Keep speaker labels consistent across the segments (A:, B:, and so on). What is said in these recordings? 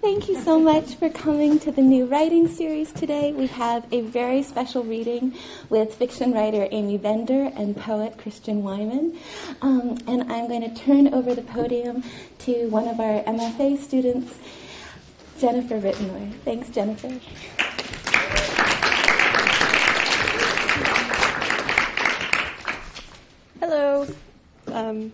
A: Thank you so much for coming to the new writing series today. We have a very special reading with fiction writer Aimee Bender and poet Christian Wiman. Um, and I'm going to turn over the podium to one of our MFA students, Jennifer Rittenauer. Thanks, Jennifer.
B: Hello. Um,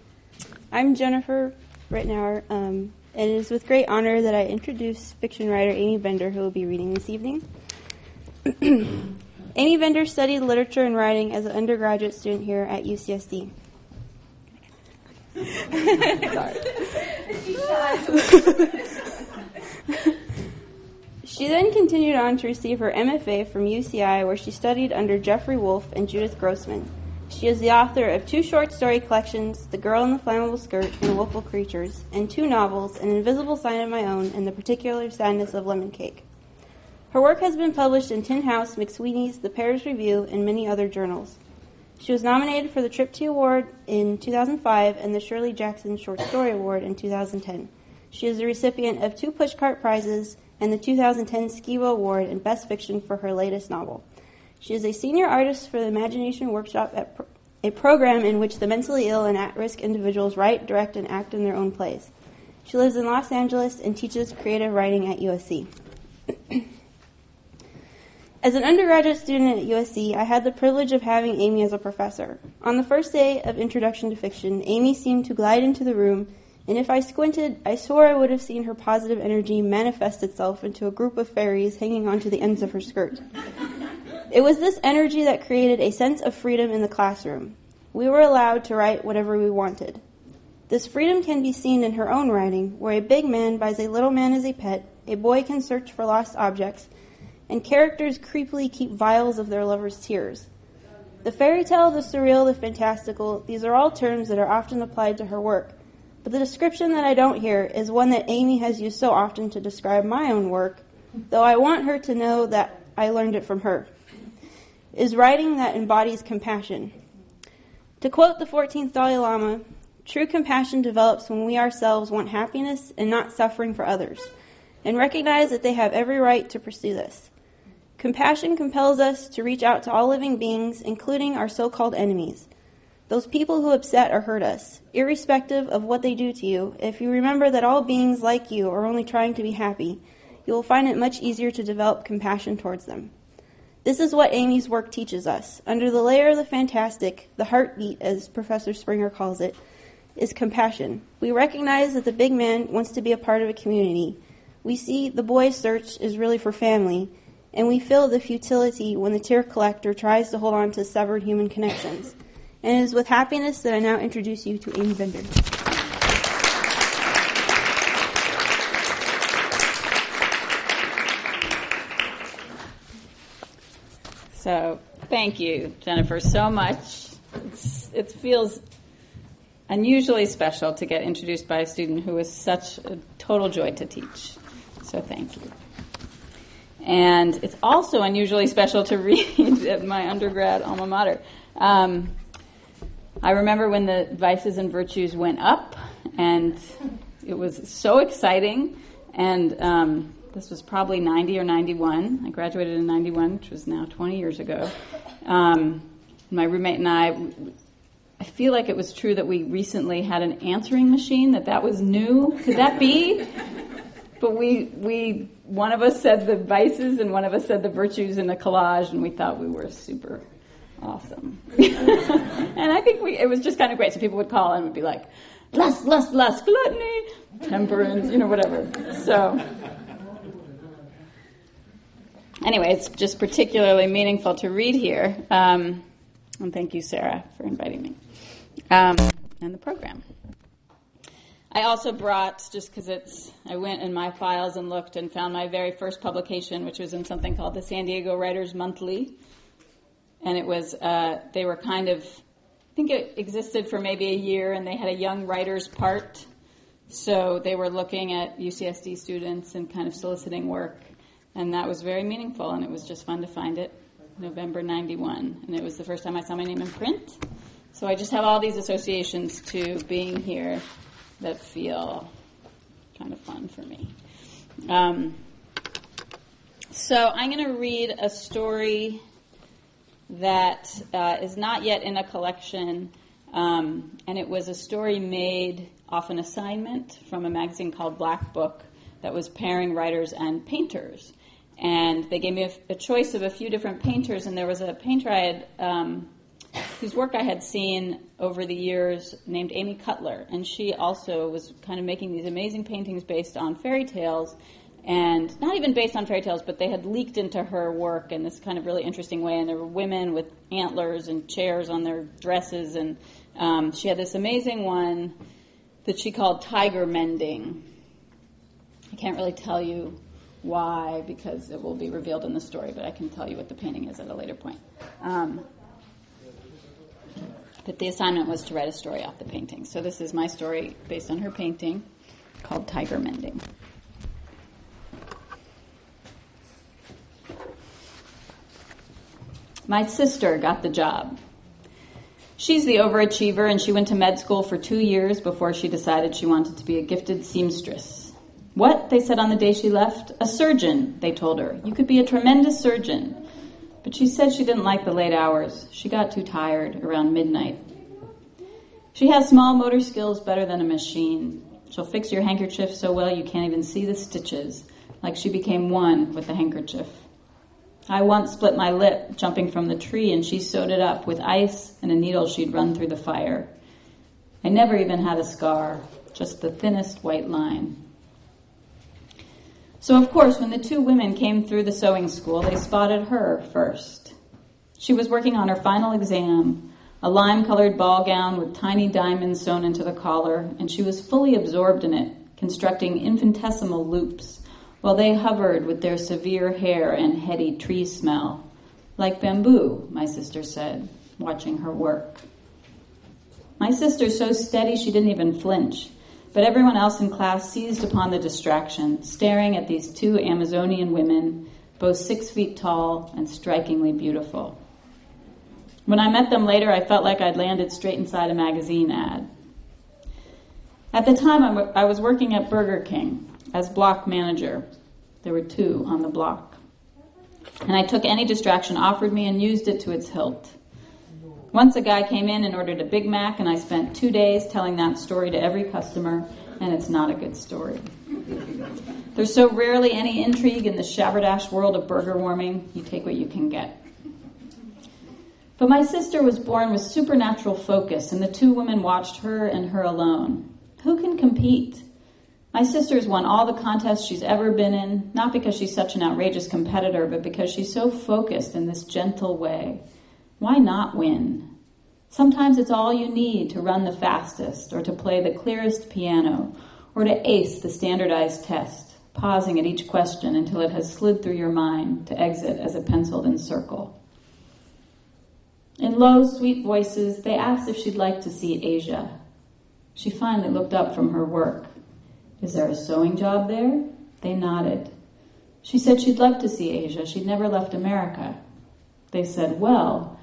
B: I'm Jennifer Rittenauer. Um, it is with great honor that I introduce fiction writer Aimee Bender, who will be reading this evening. Aimee Bender studied literature and writing as an undergraduate student here at UCSD. she then continued on to receive her MFA from UCI, where she studied under Geoffrey Wolff and Judith Grossman. She is the author of two short story collections, The Girl in the Flammable Skirt and Willful Creatures, and two novels, An Invisible Sign of My Own and The Particular Sadness of Lemon Cake. Her work has been published in Tin House, McSweeney's, The Paris Review, and many other journals. She was nominated for the Triptych Award in 2005 and the Shirley Jackson Short Story Award in 2010. She is the recipient of two Pushcart Prizes and the 2010 SCIBA Award in Best Fiction for her latest novel. She is a senior artist for the Imagination Workshop at a program in which the mentally ill and at risk individuals write, direct, and act in their own plays. She lives in Los Angeles and teaches creative writing at USC. As an undergraduate student at USC, I had the privilege of having Aimee as a professor. On the first day of Introduction to Fiction, Aimee seemed to glide into the room, and if I squinted, I swore I would have seen her positive energy manifest itself into a group of fairies hanging onto the ends of her skirt. It was this energy that created a sense of freedom in the classroom. We were allowed to write whatever we wanted. This freedom can be seen in her own writing, where a big man buys a little man as a pet, a boy can search for lost objects, and characters creepily keep vials of their lovers' tears. The fairy tale, the surreal, the fantastical, these are all terms that are often applied to her work. But the description that I don't hear is one that Aimee has used so often to describe my own work, though I want her to know that I learned it from her is writing that embodies compassion. To quote the 14th Dalai Lama, true compassion develops when we ourselves want happiness and not suffering for others, and recognize that they have every right to pursue this. Compassion compels us to reach out to all living beings, including our so called enemies, those people who upset or hurt us, irrespective of what they do to you. If you remember that all beings like you are only trying to be happy, you will find it much easier to develop compassion towards them. This is what Aimee's work teaches us. Under the layer of the fantastic, the heartbeat, as Professor Springer calls it, is compassion. We recognize that the big man wants to be a part of a community. We see the boy's search is really for family, and we feel the futility when the tear collector tries to hold on to severed human connections. And it is with happiness that I now introduce you to Aimee Bender.
C: So thank you, Jennifer, so much. It's, it feels unusually special to get introduced by a student who is such a total joy to teach. So thank you. And it's also unusually special to read at my undergrad alma mater. Um, I remember when the Vices and Virtues went up, and it was so exciting. And um, this was probably 90 or 91. I graduated in 91, which was now 20 years ago. Um, my roommate and I, I feel like it was true that we recently had an answering machine, that that was new. Could that be? but we, we, one of us said the vices and one of us said the virtues in a collage, and we thought we were super awesome. and I think we, it was just kind of great. So people would call and would be like, lust, lust, lust, gluttony, temperance, you know, whatever. So anyway, it's just particularly meaningful to read here. Um, and thank you, Sarah, for inviting me um, and the program. I also brought, just because it's, I went in my files and looked and found my very first publication, which was in something called the San Diego Writers Monthly. And it was, uh, they were kind of, I think it existed for maybe a year, and they had a young writers part. So they were looking at UCSD students and kind of soliciting work and that was very meaningful, and it was just fun to find it. November 91, and it was the first time I saw my name in print. So I just have all these associations to being here that feel kind of fun for me. Um, so I'm going to read a story that uh, is not yet in a collection, um, and it was a story made off an assignment from a magazine called Black Book that was pairing writers and painters. And they gave me a, a choice of a few different painters, and there was a painter I had. Um, whose work I had seen over the years named Amy Cutler, and she also was kind of making these amazing paintings based on fairy tales, and not even based on fairy tales, but they had leaked into her work in this kind of really interesting way. And there were women with antlers and chairs on their dresses, and um, she had this amazing one that she called Tiger Mending. I can't really tell you why because it will be revealed in the story, but I can tell you what the painting is at a later point. Um, but the assignment was to write a story off the painting. So this is my story based on her painting called Tiger Mending. My sister got the job. She's the overachiever, and she went to med school for two years before she decided she wanted to be a gifted seamstress. What? They said on the day she left. A surgeon, they told her. You could be a tremendous surgeon. But she said she didn't like the late hours. She got too tired around midnight. She has small motor skills better than a machine. She'll fix your handkerchief so well you can't even see the stitches, like she became one with the handkerchief. I once split my lip jumping from the tree, and she sewed it up with ice and a needle she'd run through the fire. I never even had a scar, just the thinnest white line. So, of course, when the two women came through the sewing school, they spotted her first. She was working on her final exam, a lime colored ball gown with tiny diamonds sewn into the collar, and she was fully absorbed in it, constructing infinitesimal loops while they hovered with their severe hair and heady tree smell. Like bamboo, my sister said, watching her work. My sister's so steady she didn't even flinch. But everyone else in class seized upon the distraction, staring at these two Amazonian women, both six feet tall and strikingly beautiful. When I met them later, I felt like I'd landed straight inside a magazine ad. At the time, I was working at Burger King as block manager. There were two on the block. And I took any distraction offered me and used it to its hilt. Once a guy came in and ordered a Big Mac, and I spent two days telling that story to every customer, and it's not a good story. There's so rarely any intrigue in the shabberdash world of burger warming, you take what you can get. But my sister was born with supernatural focus, and the two women watched her and her alone. Who can compete? My sister's won all the contests she's ever been in, not because she's such an outrageous competitor, but because she's so focused in this gentle way. Why not win? Sometimes it's all you need to run the fastest, or to play the clearest piano, or to ace the standardized test, pausing at each question until it has slid through your mind to exit as a penciled in circle. In low, sweet voices, they asked if she'd like to see Asia. She finally looked up from her work. Is there a sewing job there? They nodded. She said she'd love to see Asia. She'd never left America. They said, Well,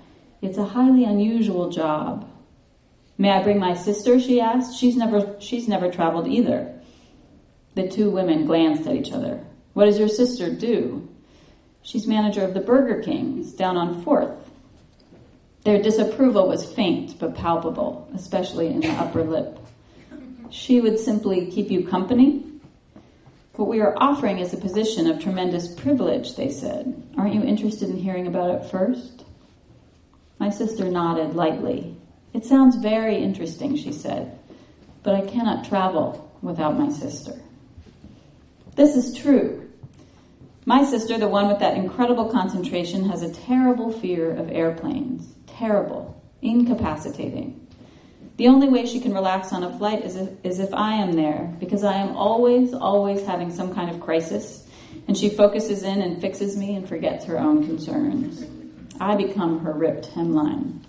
C: it's a highly unusual job. May I bring my sister? she asked. She's never, she's never traveled either. The two women glanced at each other. What does your sister do? She's manager of the Burger Kings down on 4th. Their disapproval was faint but palpable, especially in the upper lip. She would simply keep you company. What we are offering is a position of tremendous privilege, they said. Aren't you interested in hearing about it first? My sister nodded lightly. It sounds very interesting, she said, but I cannot travel without my sister. This is true. My sister, the one with that incredible concentration, has a terrible fear of airplanes. Terrible. Incapacitating. The only way she can relax on a flight is if, is if I am there, because I am always, always having some kind of crisis, and she focuses in and fixes me and forgets her own concerns. I become her ripped hemline.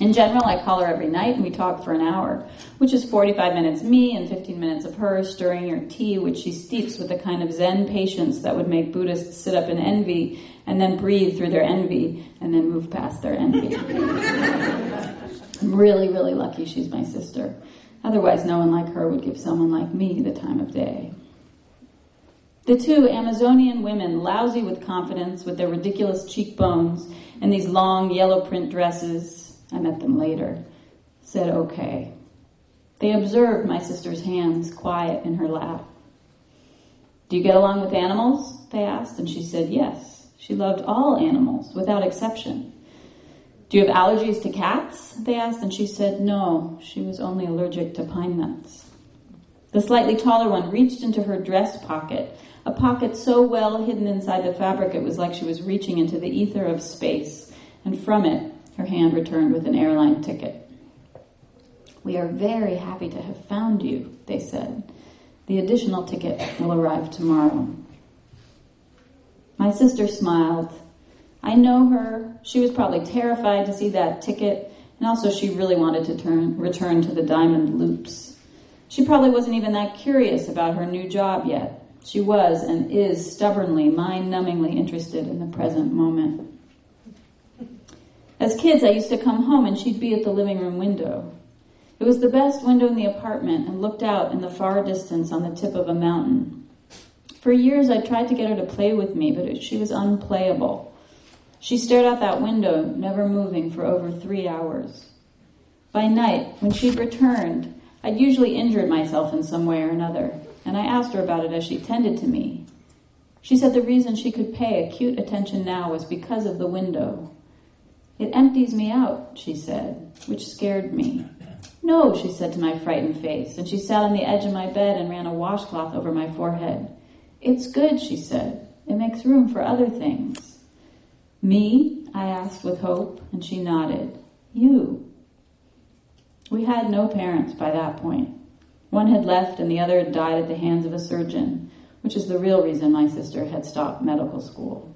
C: In general, I call her every night and we talk for an hour, which is 45 minutes me and 15 minutes of her stirring her tea, which she steeps with a kind of Zen patience that would make Buddhists sit up in envy and then breathe through their envy and then move past their envy. I'm really, really lucky she's my sister. Otherwise, no one like her would give someone like me the time of day. The two Amazonian women, lousy with confidence, with their ridiculous cheekbones and these long yellow print dresses, I met them later, said okay. They observed my sister's hands quiet in her lap. Do you get along with animals? They asked, and she said yes. She loved all animals, without exception. Do you have allergies to cats? They asked, and she said no. She was only allergic to pine nuts. The slightly taller one reached into her dress pocket, a pocket so well hidden inside the fabric it was like she was reaching into the ether of space, and from it, her hand returned with an airline ticket. We are very happy to have found you, they said. The additional ticket will arrive tomorrow. My sister smiled. I know her. She was probably terrified to see that ticket, and also she really wanted to turn, return to the diamond loops. She probably wasn't even that curious about her new job yet. She was and is stubbornly, mind numbingly interested in the present moment. As kids, I used to come home and she'd be at the living room window. It was the best window in the apartment and looked out in the far distance on the tip of a mountain. For years, I tried to get her to play with me, but she was unplayable. She stared out that window, never moving, for over three hours. By night, when she'd returned, I'd usually injured myself in some way or another, and I asked her about it as she tended to me. She said the reason she could pay acute attention now was because of the window. It empties me out, she said, which scared me. No, she said to my frightened face, and she sat on the edge of my bed and ran a washcloth over my forehead. It's good, she said. It makes room for other things. Me? I asked with hope, and she nodded. You. We had no parents by that point. One had left and the other had died at the hands of a surgeon, which is the real reason my sister had stopped medical school.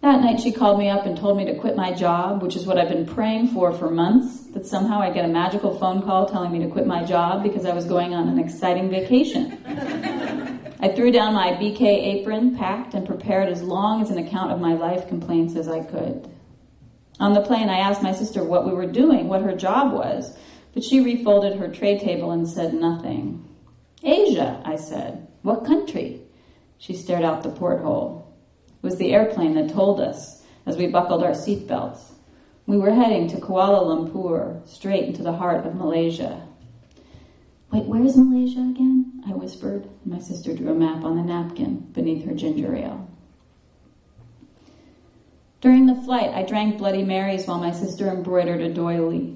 C: That night she called me up and told me to quit my job, which is what I've been praying for for months, that somehow I'd get a magical phone call telling me to quit my job because I was going on an exciting vacation. I threw down my BK apron, packed, and prepared as long as an account of my life complaints as I could. On the plane, I asked my sister what we were doing, what her job was, but she refolded her tray table and said nothing. Asia, I said. What country? She stared out the porthole It was the airplane that told us as we buckled our seatbelts. We were heading to Kuala Lumpur, straight into the heart of Malaysia. Wait, where's Malaysia again? I whispered. My sister drew a map on the napkin beneath her ginger ale. During the flight, I drank Bloody Marys while my sister embroidered a doily.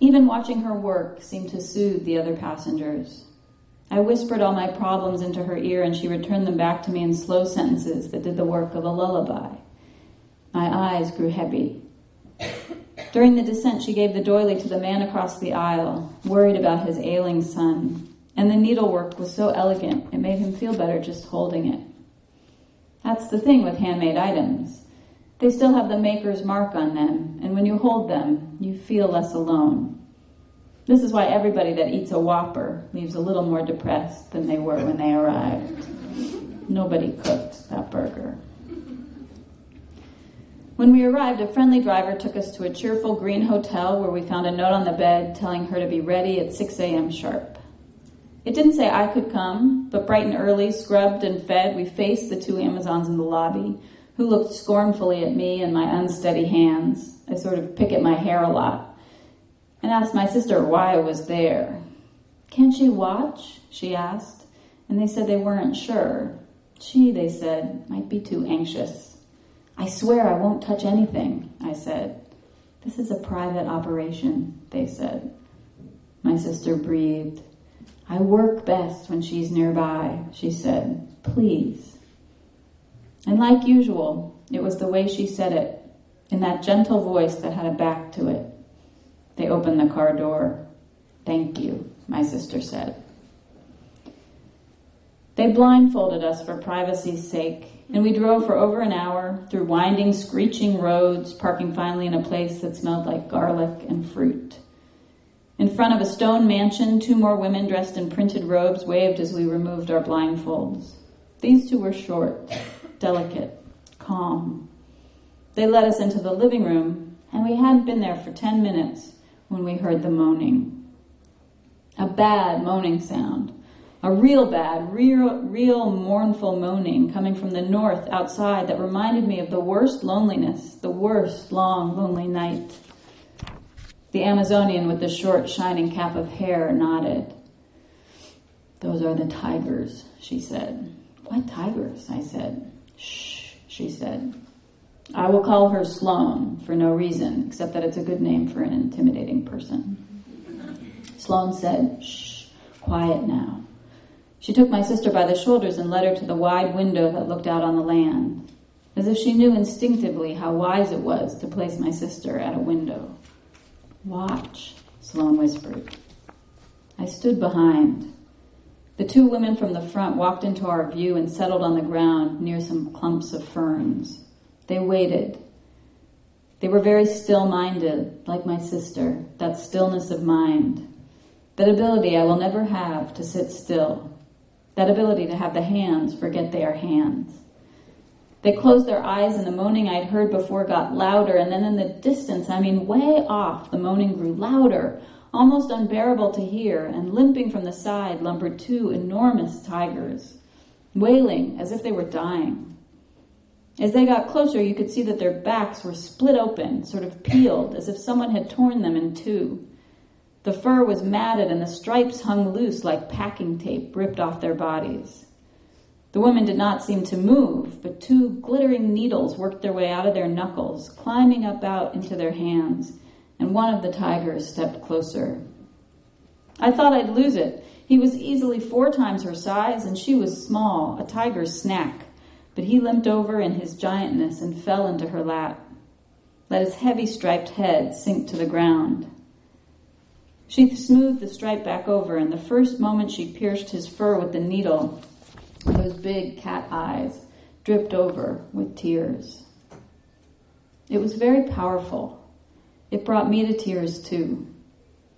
C: Even watching her work seemed to soothe the other passengers. I whispered all my problems into her ear, and she returned them back to me in slow sentences that did the work of a lullaby. My eyes grew heavy. During the descent, she gave the doily to the man across the aisle, worried about his ailing son, and the needlework was so elegant it made him feel better just holding it. That's the thing with handmade items. They still have the maker's mark on them, and when you hold them, you feel less alone. This is why everybody that eats a Whopper leaves a little more depressed than they were when they arrived. Nobody cooked that burger. When we arrived, a friendly driver took us to a cheerful green hotel where we found a note on the bed telling her to be ready at 6 a.m. sharp. It didn't say I could come, but bright and early, scrubbed and fed, we faced the two Amazons in the lobby, who looked scornfully at me and my unsteady hands. I sort of pick at my hair a lot and asked my sister why I was there. Can't she watch? she asked, and they said they weren't sure. She, they said, might be too anxious. I swear I won't touch anything, I said. This is a private operation, they said. My sister breathed. I work best when she's nearby, she said. Please. And like usual, it was the way she said it, in that gentle voice that had a back to it. They opened the car door. Thank you, my sister said. They blindfolded us for privacy's sake, and we drove for over an hour through winding, screeching roads, parking finally in a place that smelled like garlic and fruit. In front of a stone mansion, two more women dressed in printed robes waved as we removed our blindfolds. These two were short, delicate, calm. They led us into the living room, and we hadn't been there for ten minutes when we heard the moaning. A bad moaning sound, A real bad, real, real mournful moaning coming from the north outside that reminded me of the worst loneliness, the worst long, lonely night. The Amazonian with the short, shining cap of hair nodded. Those are the tigers, she said. What tigers? I said. Shh, she said. I will call her Sloan for no reason, except that it's a good name for an intimidating person. Sloan said, Shh, quiet now. She took my sister by the shoulders and led her to the wide window that looked out on the land, as if she knew instinctively how wise it was to place my sister at a window. Watch, Sloan whispered. I stood behind. The two women from the front walked into our view and settled on the ground near some clumps of ferns. They waited. They were very still minded, like my sister, that stillness of mind, that ability I will never have to sit still, that ability to have the hands forget they are hands. They closed their eyes, and the moaning I'd heard before got louder, and then in the distance, I mean way off, the moaning grew louder, almost unbearable to hear, and limping from the side lumbered two enormous tigers, wailing as if they were dying. As they got closer, you could see that their backs were split open, sort of peeled, as if someone had torn them in two. The fur was matted and the stripes hung loose like packing tape ripped off their bodies. The women did not seem to move, but two glittering needles worked their way out of their knuckles, climbing up out into their hands, and one of the tigers stepped closer. I thought I'd lose it. He was easily four times her size, and she was small, a tiger's snack but he limped over in his giantness and fell into her lap, let his heavy striped head sink to the ground. She smoothed the stripe back over, and the first moment she pierced his fur with the needle, those big cat eyes dripped over with tears. It was very powerful. It brought me to tears too.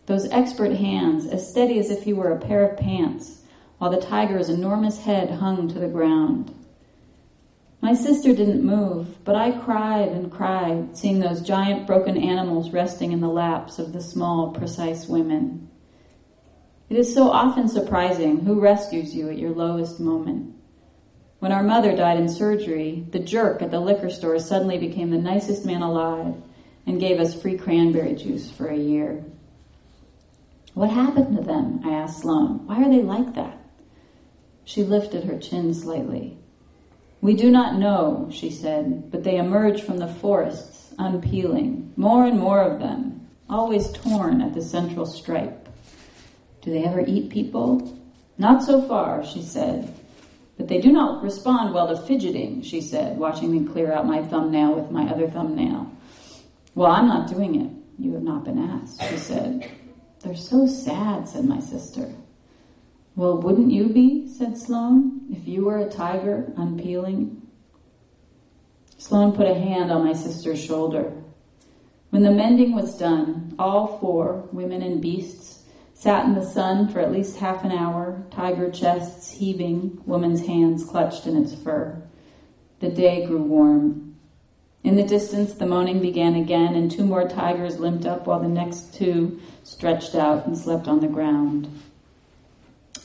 C: Those expert hands, as steady as if he were a pair of pants, while the tiger's enormous head hung to the ground. My sister didn't move, but I cried and cried, seeing those giant broken animals resting in the laps of the small, precise women. It is so often surprising who rescues you at your lowest moment. When our mother died in surgery, the jerk at the liquor store suddenly became the nicest man alive and gave us free cranberry juice for a year. What happened to them? I asked Sloan. Why are they like that? She lifted her chin slightly. We do not know, she said, but they emerge from the forests, unpeeling, more and more of them, always torn at the central stripe. Do they ever eat people? Not so far, she said. But they do not respond well to fidgeting, she said, watching me clear out my thumbnail with my other thumbnail. Well, I'm not doing it. You have not been asked, she said. They're so sad, said my sister. Well, wouldn't you be, said Sloan, if you were a tiger unpeeling? Sloan put a hand on my sister's shoulder. When the mending was done, all four, women and beasts, sat in the sun for at least half an hour, tiger chests heaving, woman's hands clutched in its fur. The day grew warm. In the distance, the moaning began again, and two more tigers limped up while the next two stretched out and slept on the ground.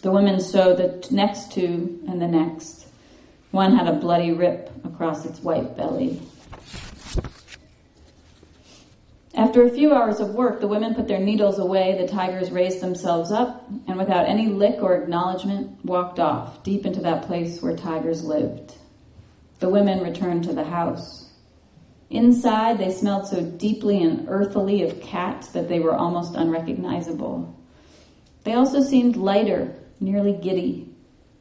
C: The women sewed the next two and the next. One had a bloody rip across its white belly. After a few hours of work, the women put their needles away, the tigers raised themselves up, and without any lick or acknowledgement, walked off deep into that place where tigers lived. The women returned to the house. Inside, they smelled so deeply and earthily of cat that they were almost unrecognizable. They also seemed lighter nearly giddy.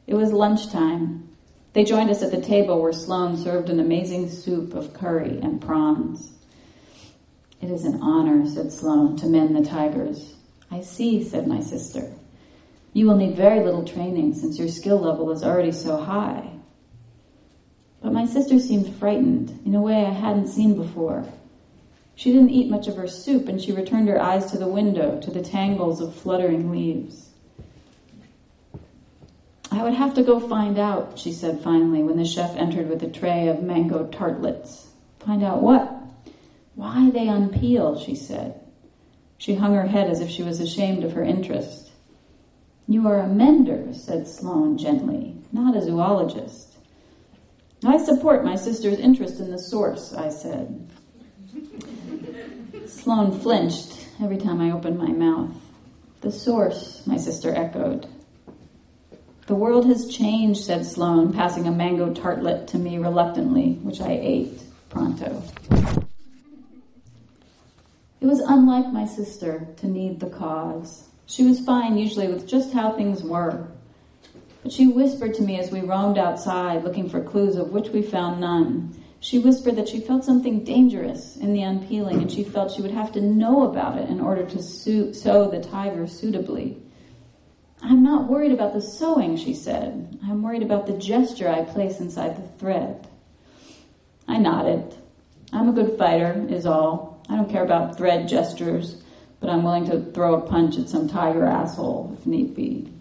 C: It was lunchtime. They joined us at the table where Sloan served an amazing soup of curry and prawns. It is an honor, said Sloan, to mend the tigers. I see, said my sister. You will need very little training since your skill level is already so high. But my sister seemed frightened in a way I hadn't seen before. She didn't eat much of her soup and she returned her eyes to the window, to the tangles of fluttering leaves. I would have to go find out, she said finally when the chef entered with a tray of mango tartlets. Find out what? Why they unpeel, she said. She hung her head as if she was ashamed of her interest. You are a mender, said Sloane gently, not a zoologist. I support my sister's interest in the source, I said. Sloane flinched every time I opened my mouth. The source, my sister echoed. The world has changed, said Sloane, passing a mango tartlet to me reluctantly, which I ate pronto. It was unlike my sister to need the cause. She was fine usually with just how things were. But she whispered to me as we roamed outside looking for clues of which we found none. She whispered that she felt something dangerous in the unpeeling and she felt she would have to know about it in order to sew the tiger suitably. I'm not worried about the sewing, she said. I'm worried about the gesture I place inside the thread. I nodded. I'm a good fighter, is all. I don't care about thread gestures, but I'm willing to throw a punch at some tiger asshole if need be.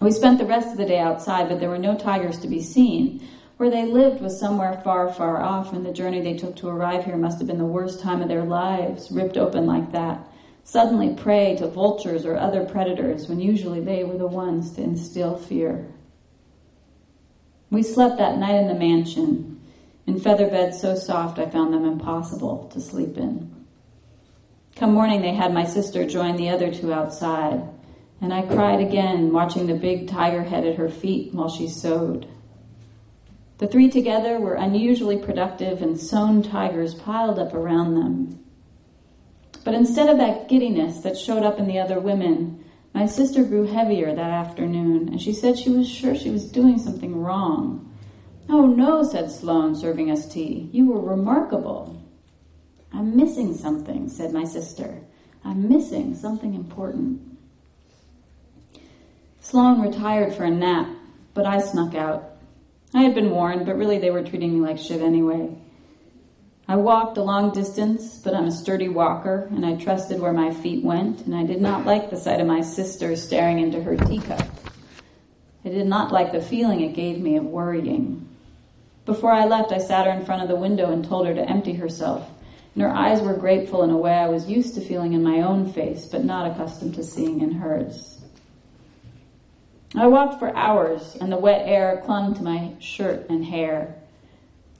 C: We spent the rest of the day outside, but there were no tigers to be seen. Where they lived was somewhere far, far off, and the journey they took to arrive here must have been the worst time of their lives, ripped open like that, suddenly prey to vultures or other predators when usually they were the ones to instill fear. We slept that night in the mansion, in feather beds so soft I found them impossible to sleep in. Come morning, they had my sister join the other two outside, and I cried again, watching the big tiger head at her feet while she sewed. The three together were unusually productive, and sewn tigers piled up around them. But instead of that giddiness that showed up in the other women, my sister grew heavier that afternoon, and she said she was sure she was doing something wrong. Oh, no, said Sloane, serving us tea. You were remarkable. I'm missing something, said my sister. I'm missing something important. Sloane retired for a nap, but I snuck out. I had been warned, but really they were treating me like shit anyway. I walked a long distance, but I'm a sturdy walker, and I trusted where my feet went, and I did not like the sight of my sister staring into her teacup. I did not like the feeling it gave me of worrying. Before I left, I sat her in front of the window and told her to empty herself, and her eyes were grateful in a way I was used to feeling in my own face, but not accustomed to seeing in hers. I walked for hours, and the wet air clung to my shirt and hair.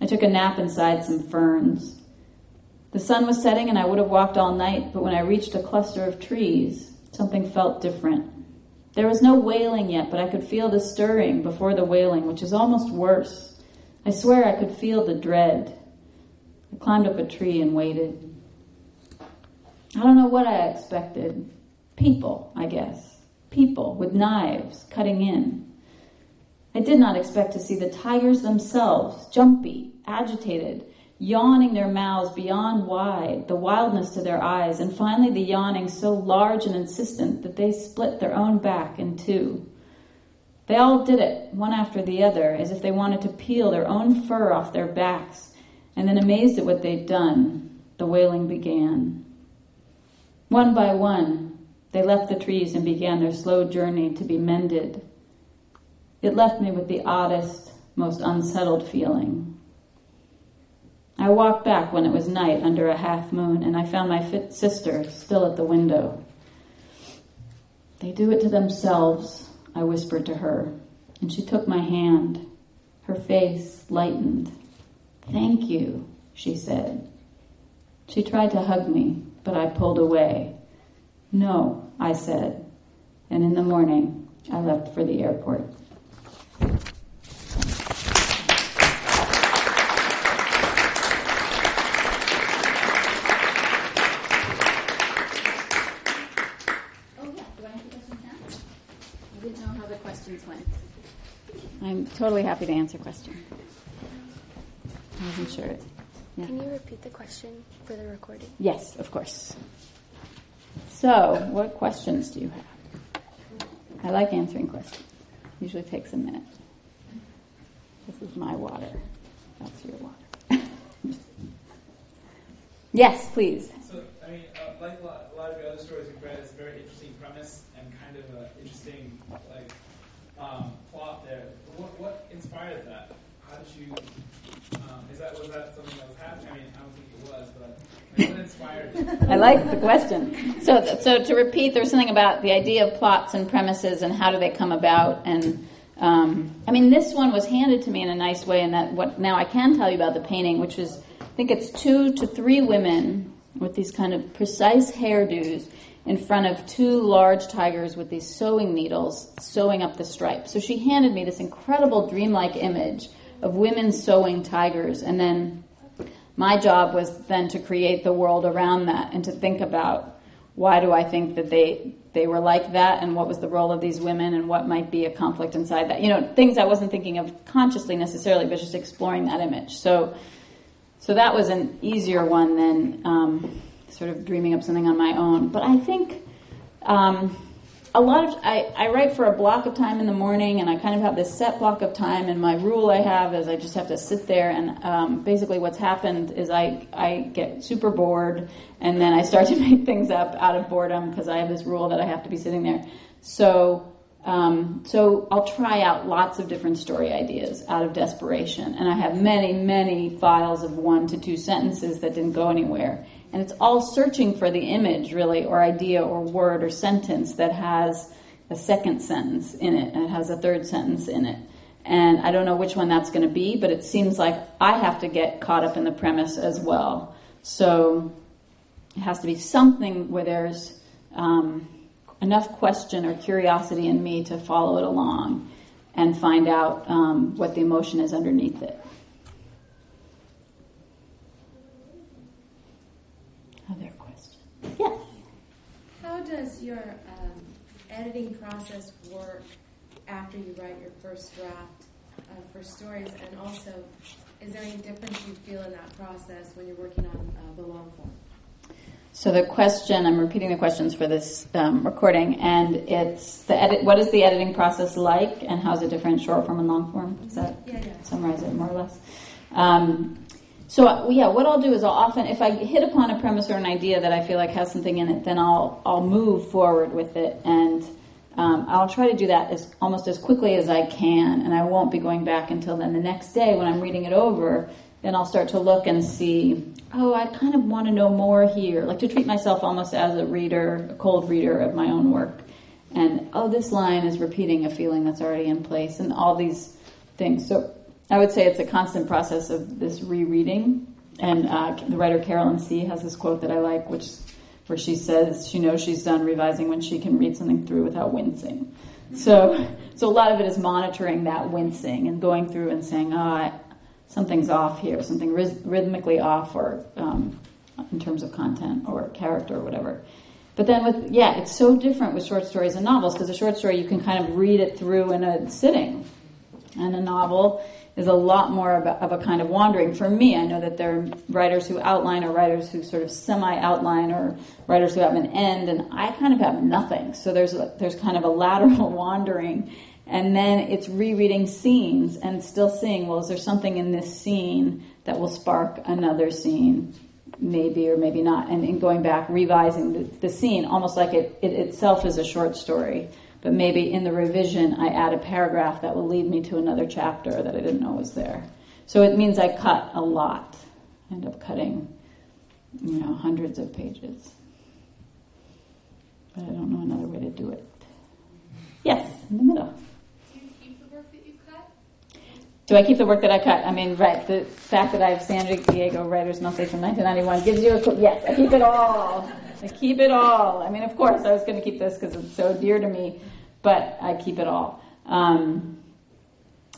C: I took a nap inside some ferns. The sun was setting and I would have walked all night, but when I reached a cluster of trees, something felt different. There was no wailing yet, but I could feel the stirring before the wailing, which is almost worse. I swear I could feel the dread. I climbed up a tree and waited. I don't know what I expected. People, I guess. People with knives cutting in. I did not expect to see the tigers themselves, jumpy, agitated, yawning their mouths beyond wide, the wildness to their eyes, and finally the yawning so large and insistent that they split their own back in two. They all did it, one after the other, as if they wanted to peel their own fur off their backs, and then amazed at what they'd done, the wailing began. One by one, they left the trees and began their slow journey to be mended it left me with the oddest, most unsettled feeling. I walked back when it was night under a half moon, and I found my sister still at the window. They do it to themselves, I whispered to her, and she took my hand. Her face lightened. Thank you, she said. She tried to hug me, but I pulled away. No, I said, and in the morning I left for the airport. Oh yeah, do I'm totally happy to answer questions. I wasn't sure.
D: Yeah. Can you repeat the question for the recording?
C: Yes, of course. So, what questions do you have? I like answering questions. Usually takes a minute. This is my water. That's your water. yes, please.
E: So, I mean, uh, like a lot, a lot, of the other stories you've read, it's a very interesting premise and kind of an interesting like um, plot there. What, what inspired that? how did you? Um, is that was that something that was happening? I mean, I don't think it was, but like, what inspired?
C: I like the question. So, so to repeat, there's something about the idea of plots and premises and how do they come about. And um, I mean, this one was handed to me in a nice way, and that what now I can tell you about the painting, which is I think it's two to three women with these kind of precise hairdos in front of two large tigers with these sewing needles sewing up the stripes. So she handed me this incredible dreamlike image of women sewing tigers, and then my job was then to create the world around that and to think about why do I think that they they were like that and what was the role of these women and what might be a conflict inside that. You know, things I wasn't thinking of consciously necessarily, but just exploring that image. So so that was an easier one than um, sort of dreaming up something on my own. But I think um, a lot of I, I write for a block of time in the morning, and I kind of have this set block of time. And my rule I have is I just have to sit there. And um, basically, what's happened is I I get super bored, and then I start to make things up out of boredom because I have this rule that I have to be sitting there. So. Um, so I'll try out lots of different story ideas out of desperation, and I have many, many files of one to two sentences that didn't go anywhere. And it's all searching for the image, really, or idea, or word, or sentence that has a second sentence in it, and it has a third sentence in it. And I don't know which one that's going to be, but it seems like I have to get caught up in the premise as well. So it has to be something where there's um, enough question or curiosity in me to follow it along and find out um, what the emotion is underneath it. Other questions? Yes.
F: How does your um, editing process work after you write your first draft uh, for stories? And also, is there any difference you feel in that process when you're working on uh, the long form?
C: So the question, I'm repeating the questions for this um, recording, and it's the edit. What is the editing process like, and how is it different, short form and long form? Does that
F: yeah, yeah.
C: summarize it more or less? Um, so yeah, what I'll do is I'll often, if I hit upon a premise or an idea that I feel like has something in it, then I'll I'll move forward with it, and um, I'll try to do that as almost as quickly as I can, and I won't be going back until then. The next day when I'm reading it over, then I'll start to look and see. Oh, I kind of want to know more here, like to treat myself almost as a reader, a cold reader of my own work, and oh, this line is repeating a feeling that's already in place, and all these things. So I would say it's a constant process of this rereading. And uh, the writer Carolyn See has this quote that I like, which where she says she knows she's done revising when she can read something through without wincing. So, so a lot of it is monitoring that wincing and going through and saying, "Oh, I, something's off here, something rhythmically off, or um, in terms of content or character or whatever." But then with yeah, it's so different with short stories and novels because a short story you can kind of read it through in a sitting, and a novel is a lot more of a, kind of wandering. For me, I know that there are writers who outline or writers who sort of semi-outline or writers who have an end, and I kind of have nothing. So there's a, there's kind of a lateral wandering, and then it's rereading scenes and still seeing, well, is there something in this scene that will spark another scene? Maybe or maybe not, and in going back, revising the, the scene, almost like it, it itself is a short story but maybe in the revision I add a paragraph that will lead me to another chapter that I didn't know was there. So it means I cut a lot. I end up cutting, you know, hundreds of pages. But I don't know another way to do it. Yes, in the middle.
F: Do you keep the work that you cut?
C: Do I keep the work that I cut? I mean, right, the fact that I have San Diego Writers Monthly from 1991 gives you a, clue. yes, I keep it all. I keep it all. I mean, of course, I was going to keep this because it's so dear to me but I keep it all. Um,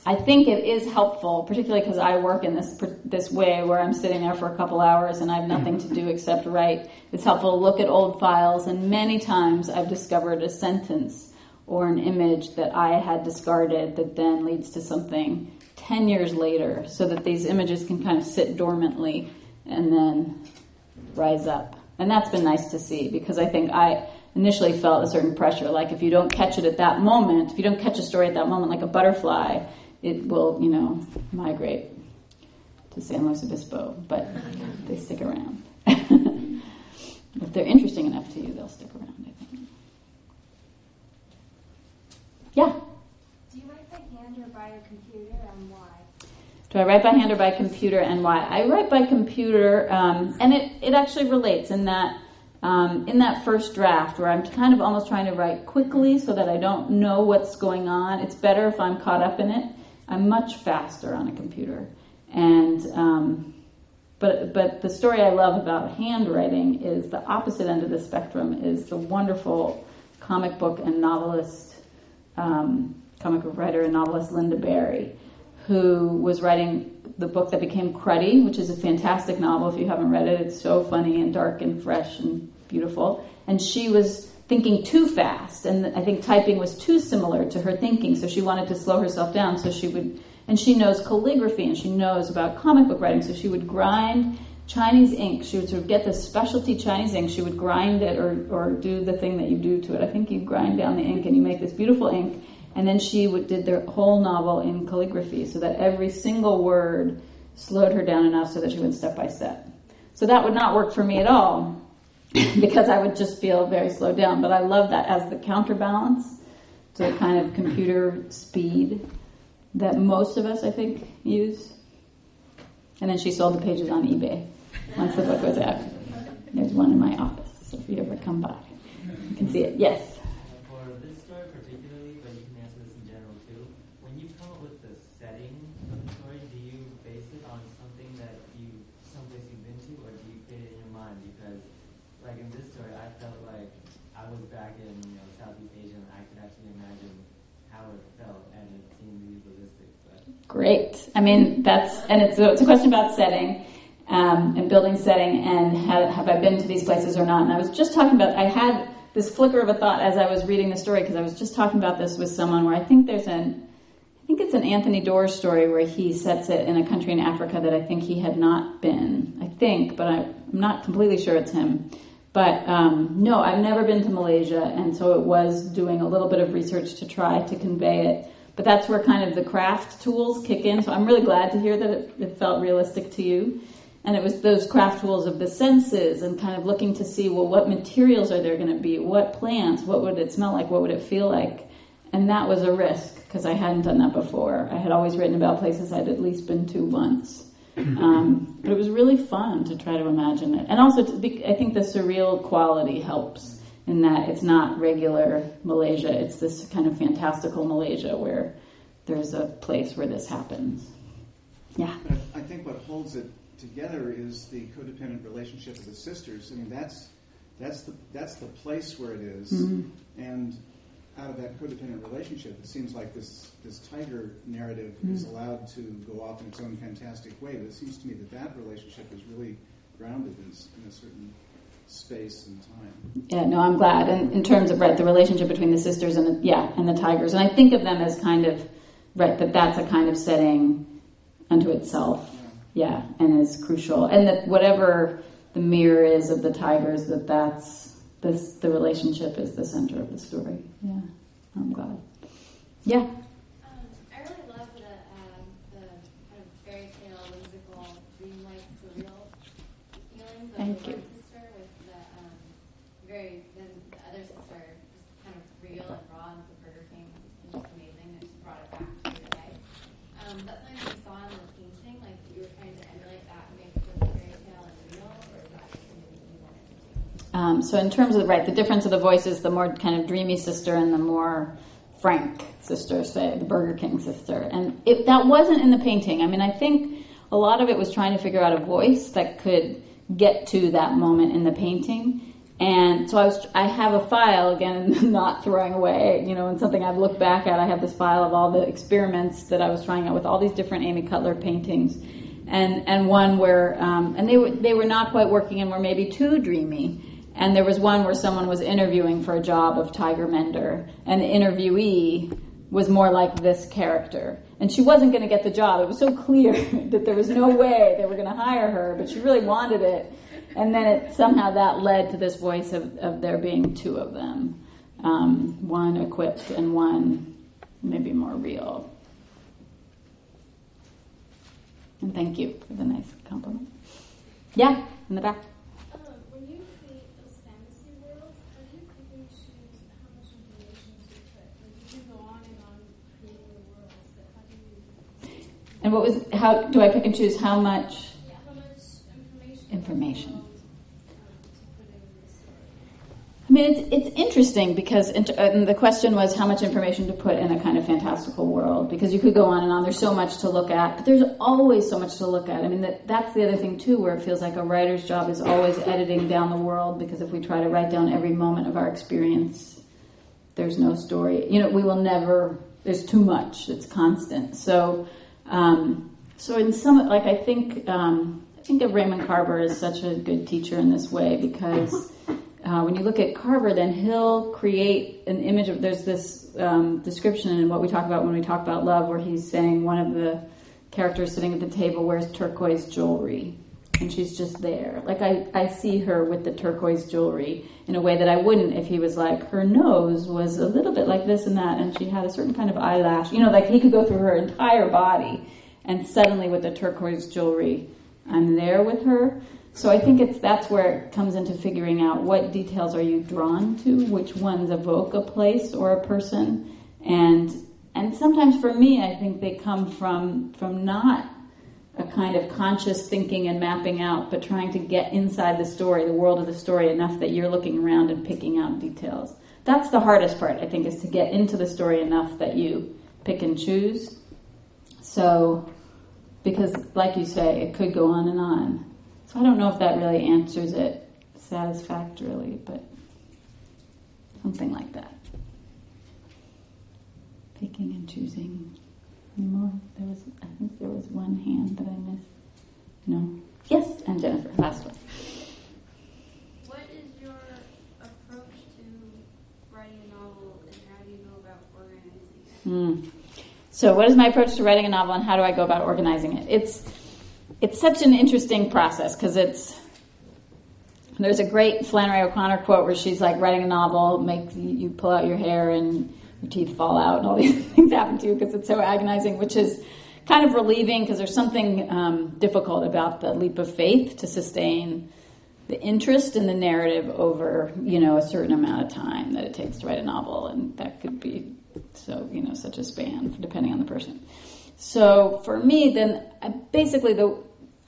C: I think it is helpful, particularly because I work in this this way where I'm sitting there for a couple hours and I have nothing to do except write. It's helpful to look at old files, and many times I've discovered a sentence or an image that I had discarded that then leads to something 10 years later, so that these images can kind of sit dormantly and then rise up. And that's been nice to see because I think I initially felt a certain pressure. Like if you don't catch it at that moment, if you don't catch a story at that moment, like a butterfly, it will, you know, migrate to San Luis Obispo. But they stick around. if they're interesting enough to you, they'll stick around. I think.
F: Yeah. Do you write by hand or by computer, and why?
C: do I write by hand or by computer and why? I write by computer, um, and it, it actually relates in that um, in that first draft where I'm kind of almost trying to write quickly so that I don't know what's going on. It's better if I'm caught up in it. I'm much faster on a computer, and um, but but the story I love about handwriting is the opposite end of the spectrum is the wonderful comic book and novelist, um, comic book writer and novelist Lynda Barry, who was writing the book that became Cruddy, which is a fantastic novel. If you haven't read it, it's so funny and dark and fresh and beautiful. And she was thinking too fast, and I think typing was too similar to her thinking, so she wanted to slow herself down. So she would and she knows calligraphy and she knows about comic book writing. So she would grind Chinese ink. She would sort of get this specialty Chinese ink. She would grind it or, or do the thing that you do to it. I think you grind down the ink and you make this beautiful ink. And then she did the whole novel in calligraphy so that every single word slowed her down enough so that she went step by step. So that would not work for me at all because I would just feel very slowed down. But I love that as the counterbalance to the kind of computer speed that most of us, I think, use. And then she sold the pages on eBay once the book was out. There's one in my office, so if you ever come by, you can see it. Yes.
G: For this story particularly, but you can answer this in general too. When you come up with the setting of the story, do you base it on something that you, someplace you've been to, or do you create it in your mind? Because, like in this story, I felt like I was back in you know Southeast Asia, and I could actually imagine how it felt, and it seemed realistic. But
C: Great. I mean, that's, and it's a, it's a question about setting um, and building setting and have, have I been to these places or not. And I was just talking about, I had this flicker of a thought as I was reading the story because I was just talking about this with someone where I think there's an, I think it's an Anthony Doerr story where he sets it in a country in Africa that I think he had not been. I think, but I, I'm not completely sure it's him. But um, no, I've never been to Malaysia, and so it was doing a little bit of research to try to convey it. But that's where kind of the craft tools kick in. So I'm really glad to hear that it, it felt realistic to you. And it was those craft tools of the senses and kind of looking to see, well, what materials are there going to be? What plants? What would it smell like? What would it feel like? And that was a risk because I hadn't done that before. I had always written about places I'd at least been to once. Um, but it was really fun to try to imagine it. And also, to be, I think the surreal quality helps in that it's not regular Malaysia, it's this kind of fantastical Malaysia where there's a place where this happens. Yeah.
H: But I think what holds it together is the codependent relationship of the sisters. I mean, that's that's the that's the place where it is.
C: Mhm.
H: and out of that codependent relationship, it seems like this this tiger narrative hmm. is allowed to go off in its own fantastic way. But it seems to me that that relationship is really grounded in, in a certain space and time.
C: Yeah, no, I'm glad. And in terms of right, the relationship between the sisters and the yeah, and the tigers, and I think of them as kind of right that that's a kind of setting unto itself. Yeah, and is crucial, and that whatever the mirror is of the tigers, that that's this the relationship is the center of the story. Yeah, I'm glad. Yeah,
I: Um, I really love the, um, the kind of fairy tale, whimsical, dreamlike, surreal feelings
C: Thank you.
I: one sister with the um, very, then the other sister just kind of real and raw and the Burger King and just amazing that she brought it back to today. Um, is that something that you saw in the painting, like that you were trying to emulate that mix of fairy tale and real, or is that just something that you wanted to do?
C: Um, so in terms of right, the difference of the voices, the more kind of dreamy sister and the more frank sister, say the Burger King sister, and it, that wasn't in the painting. I mean, I think a lot of it was trying to figure out a voice that could get to that moment in the painting. And so I was, I have a file again, not throwing away, you know, and something I've looked back at. I have this file of all the experiments that I was trying out with all these different Amy Cutler paintings, and and one where, um, and they were they were not quite working and were maybe too dreamy. And there was one where someone was interviewing for a job of Tiger Mender, and the interviewee was more like this character. And she wasn't going to get the job. It was so clear that there was no way they were going to hire her, but she really wanted it. And then it somehow that led to this voice of, of there being two of them um, one equipped and one maybe more real. And thank you for the nice compliment. Yeah, in the back.
J: Um, when you create those fantasy worlds, how do you pick and choose how much information to put? Like you can go on and on creating the worlds, but how do you?
C: And what was how do I pick and choose how much
J: information?
C: I mean, it's it's interesting because int- uh, and the question was how much information to put in a kind of fantastical world because you could go on and on. There's so much to look at, but there's always so much to look at. I mean, that that's the other thing too, where it feels like a writer's job is always editing down the world because if we try to write down every moment of our experience, there's no story. You know, we will never. There's too much. It's constant. So, um, so in some, like I think, um, I think of Raymond Carver as such a good teacher in this way because uh, when you look at Carver, then he'll create an image of. There's this um, description in what we talk about when we talk about love, where he's saying one of the characters sitting at the table wears turquoise jewelry, and she's just there. Like I, I see her with the turquoise jewelry in a way that I wouldn't if he was like her nose was a little bit like this and that, and she had a certain kind of eyelash. You know, like he could go through her entire body, and suddenly with the turquoise jewelry, I'm there with her. So I think it's that's where it comes into figuring out what details are you drawn to, which ones evoke a place or a person, and and sometimes for me, I think they come from from not a kind of conscious thinking and mapping out, but trying to get inside the story, the world of the story, enough that you're looking around and picking out details. That's the hardest part, I think, is to get into the story enough that you pick and choose. So, because, like you say, it could go on and on. So I don't know if that really answers it satisfactorily, but something like that. Picking and choosing. More? There was, I think there was one hand that I missed. No. Yes, and Jennifer, last one.
J: What is your approach to writing a novel and how do you go about organizing it?
C: Hmm. So, what is my approach to writing a novel, and how do I go about organizing it? It's it's such an interesting process because it's there's a great Flannery O'Connor quote where she's like writing a novel, make you pull out your hair and your teeth fall out, and all these things happen to you because it's so agonizing, which is kind of relieving because there's something um, difficult about the leap of faith to sustain the interest in the narrative over you know a certain amount of time that it takes to write a novel, and that could be so you know such a span depending on the person. So for me, then I, basically the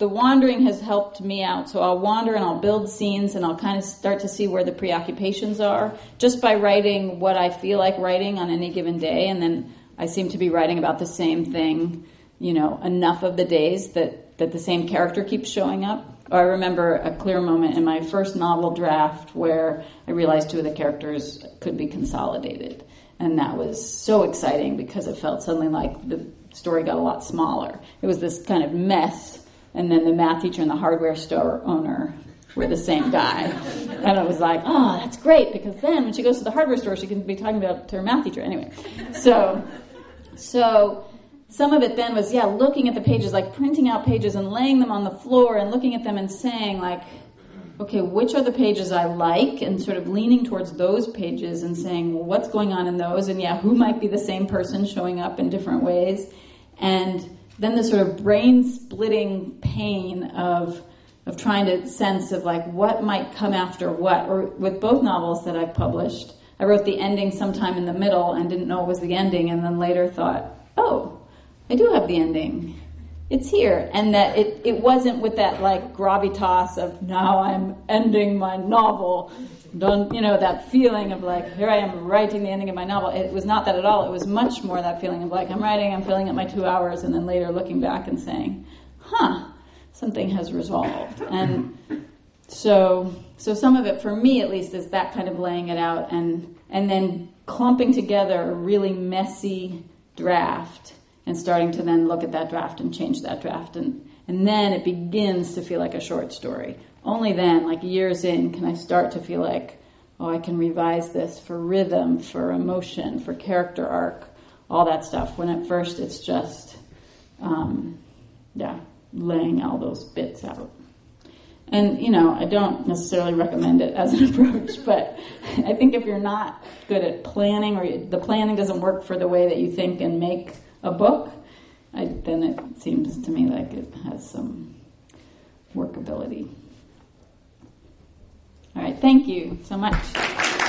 C: the wandering has helped me out. So I'll wander and I'll build scenes and I'll kind of start to see where the preoccupations are just by writing what I feel like writing on any given day, and then I seem to be writing about the same thing, you know, enough of the days that that the same character keeps showing up. Or I remember a clear moment in my first novel draft where I realized two of the characters could be consolidated. And that was so exciting because it felt suddenly like the story got a lot smaller. It was this kind of mess, and then the math teacher and the hardware store owner were the same guy. And it was like, oh, that's great because then when she goes to the hardware store, she can be talking about to her math teacher. Anyway, so, so some of it then was, yeah, looking at the pages, like printing out pages and laying them on the floor and looking at them and saying, like, okay, which are the pages I like, and sort of leaning towards those pages and saying, well, what's going on in those? And yeah, who might be the same person showing up in different ways? And then the sort of brain splitting pain of of trying to sense of like what might come after what. Or with both novels that I've published, I wrote the ending sometime in the middle and didn't know it was the ending, and then later thought, oh, I do have the ending it's here and that it, it wasn't with that like gravitas of now i'm ending my novel. Don't you know that feeling of like here i am writing the ending of my novel. It was not that at all. It was much more that feeling of like i'm writing i'm filling up my two hours and then later looking back and saying huh something has resolved. And so so some of it for me at least is that kind of laying it out and and then clumping together a really messy draft and starting to then look at that draft and change that draft. And and then it begins to feel like a short story. Only then like years in can i start to feel like oh i can revise this for rhythm for emotion for character arc all that stuff. When at first it's just um, yeah laying all those bits out. And you know i don't necessarily recommend it as an approach but i think if you're not good at planning or the planning doesn't work for the way that you think and make a book, I, then it seems to me like it has some workability. All right, thank you so much.